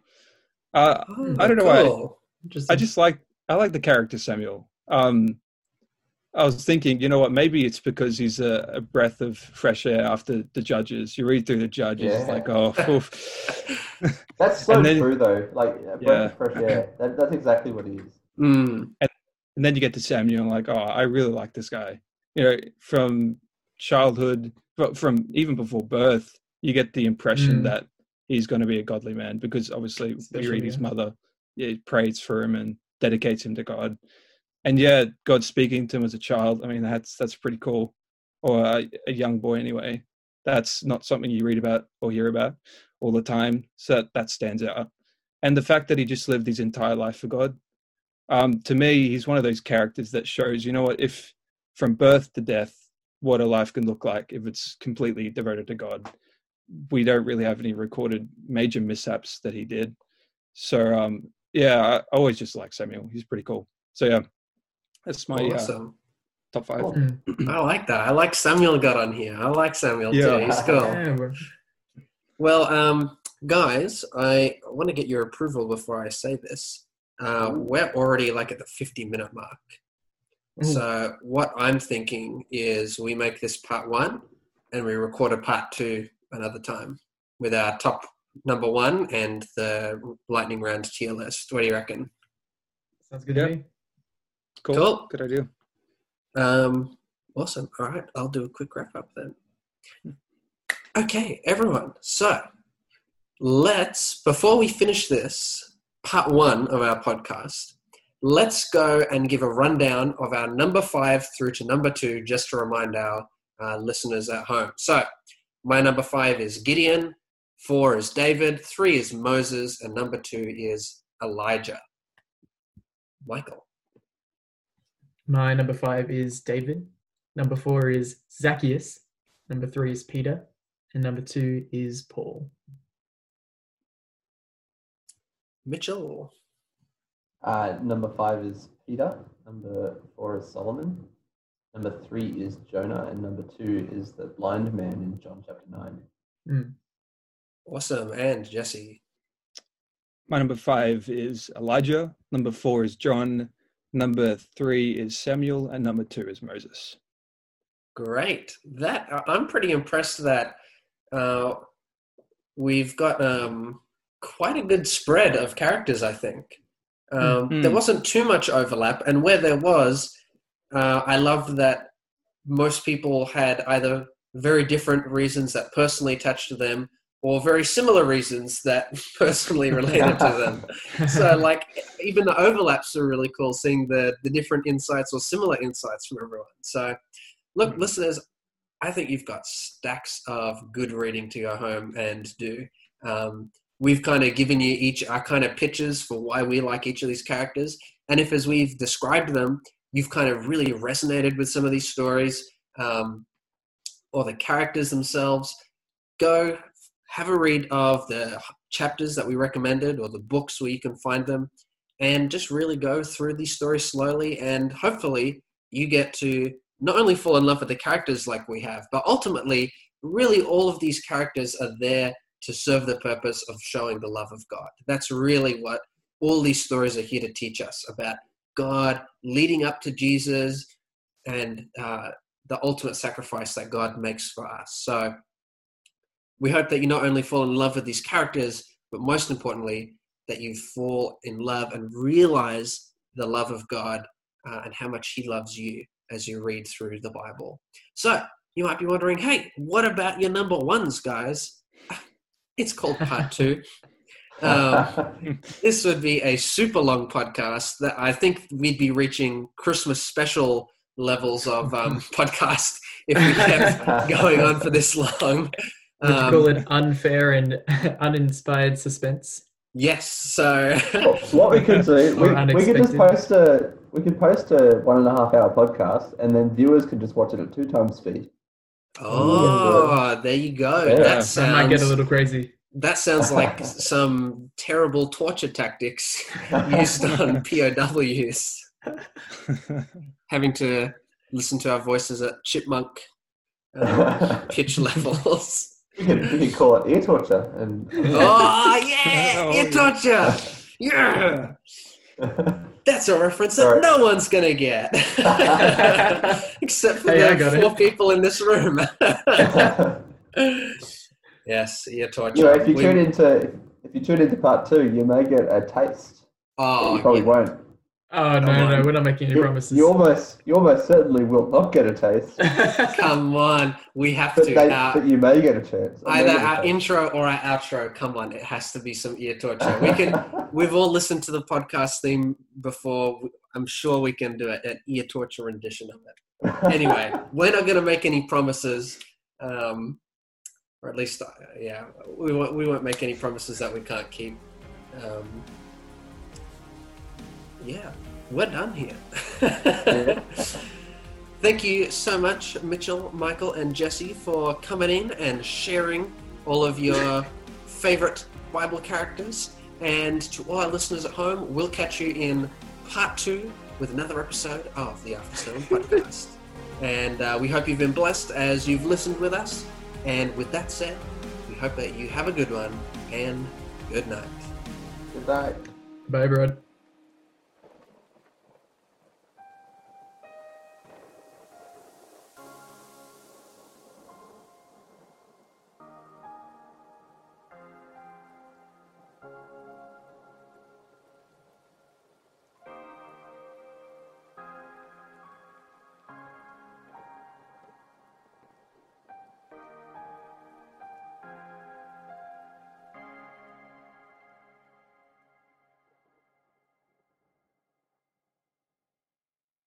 uh oh, i don't know cool. why I, just like i like the character samuel um I was thinking, you know what? Maybe it's because he's a, a, breath of fresh air after the judges. You read through the judges, yeah. it's like, oh, that's so then, true, though. Like a breath yeah. of fresh air. That, that's exactly what he is. Mm. And, and, then you get to Samuel, like, oh, I really like this guy. You know, from childhood, from even before birth, you get the impression mm. that he's going to be a godly man because obviously Especially, we read his mother, yeah, prays for him and dedicates him to God and yeah, God speaking to him as a child. I mean, that's that's pretty cool, or a, a, young boy anyway. That's not something you read about or hear about all the time. So that, that stands out. And the fact that he just lived his entire life for God, um, to me, he's one of those characters that shows, you know what, if from birth to death, what a life can look like if it's completely devoted to God. We don't really have any recorded major mishaps that he did. So um, yeah, I always just like Samuel. He's pretty cool. So yeah, that's my uh, awesome. uh, top five. I like that. I like Samuel got on here. I like Samuel yeah. too. He's cool. Well, um, guys, I want to get your approval before I say this. Uh, we're already like at the 50 minute mark. So what I'm thinking is we make this part one and we record a part two another time with our top number one and the lightning round tier list. What do you reckon? Sounds good Yeah. to me. Cool. Cool. Good idea. Um, awesome. All right, I'll do a quick wrap up then. Okay, everyone. So let's, before we finish this part one of our podcast, let's go and give a rundown of our number five through to number two, just to remind our uh, listeners at home. So my number five is Gideon, four is David, three is Moses, and number two is Elijah. Michael. My number five is David. Number four is Zacchaeus. Number three is Peter. And number two is Paul. Mitchell. Uh, number five is Peter. Number four is Solomon. Number three is Jonah, and number two is the blind man in John chapter nine. Mm. Awesome. And Jesse. My number five is Elijah. Number four is John. Number three is Samuel, and number two is Moses. Great. That I- I'm pretty impressed that uh, we've got um, quite a good spread of characters. I think um, Mhm. there wasn't too much overlap, and where there was, uh, I loved that most people had either very different reasons that personally attached to them, or very similar reasons that personally related to them. so like even the overlaps are really cool seeing the the different insights or similar insights from everyone so look Mhm. listeners i think you've got stacks of good reading to go home and do um, we've kind of given you each our kind of pitches for why we like each of these characters. And if as we've described them you've kind of really resonated with some of these stories um, or the characters themselves go have a read of the chapters that we recommended or the books where you can find them. And just really go through these stories slowly and hopefully you get to not only fall in love with the characters like we have but ultimately really all of these characters are there to serve the purpose of showing the love of god that's really what all these stories are here to teach us about god leading up to jesus and uh, the ultimate sacrifice that god makes for us so we hope that you not only fall in love with these characters, but most importantly, that you fall in love and realize the love of God uh, and how much He loves you as you read through the Bible. So you might be wondering, hey, what about your number ones, guys? It's called part two. Um, this would be a super long podcast that I think we'd be reaching Christmas special levels of um, podcast if we kept going on for this long. Would you Um, call it unfair and uninspired suspense? Yes. So what we could do, we, we could just post a we could post a one and a half hour podcast, and then viewers could just watch it at two times speed. Oh, there you go. Yeah. That That might get a sounds little crazy. that sounds like some terrible torture tactics used on POWs. Having to listen to our voices at chipmunk uh, pitch levels. We could, we could call it ear torture, and Oh yeah, Oh, ear torture. Yeah, that's a reference that Sorry. no one's gonna get, except for Hey, the got it. four people in this room. yes, ear torture. you know, if you We- tune into if you tune into part two, you may get a taste. but oh, you probably yeah. won't. Oh no, Come no, on. we're not making any You, promises. you almost you almost certainly will not get a taste, come on, we have but, to. they, Our, but you may get a chance. Or may either our taste. intro or our outro. Come on, it has to be some ear torture. We can. We've all listened to the podcast theme before. I'm sure we can do it, an ear torture rendition of it. Anyway, we're not going to make any promises, um, or at least, uh, yeah, we won't. We won't make any promises that we can't keep. Um, yeah, we're done here. Thank you so much, Mitchell, Michael, and Jesse, for coming in and sharing all of your favorite Bible characters. And to all our listeners at home, we'll catch you in part two with another episode of the After Afterstone podcast. and uh, we hope you've been blessed as you've listened with us. And with that said, we hope that you have a good one and good night. Good night. Bye, everyone.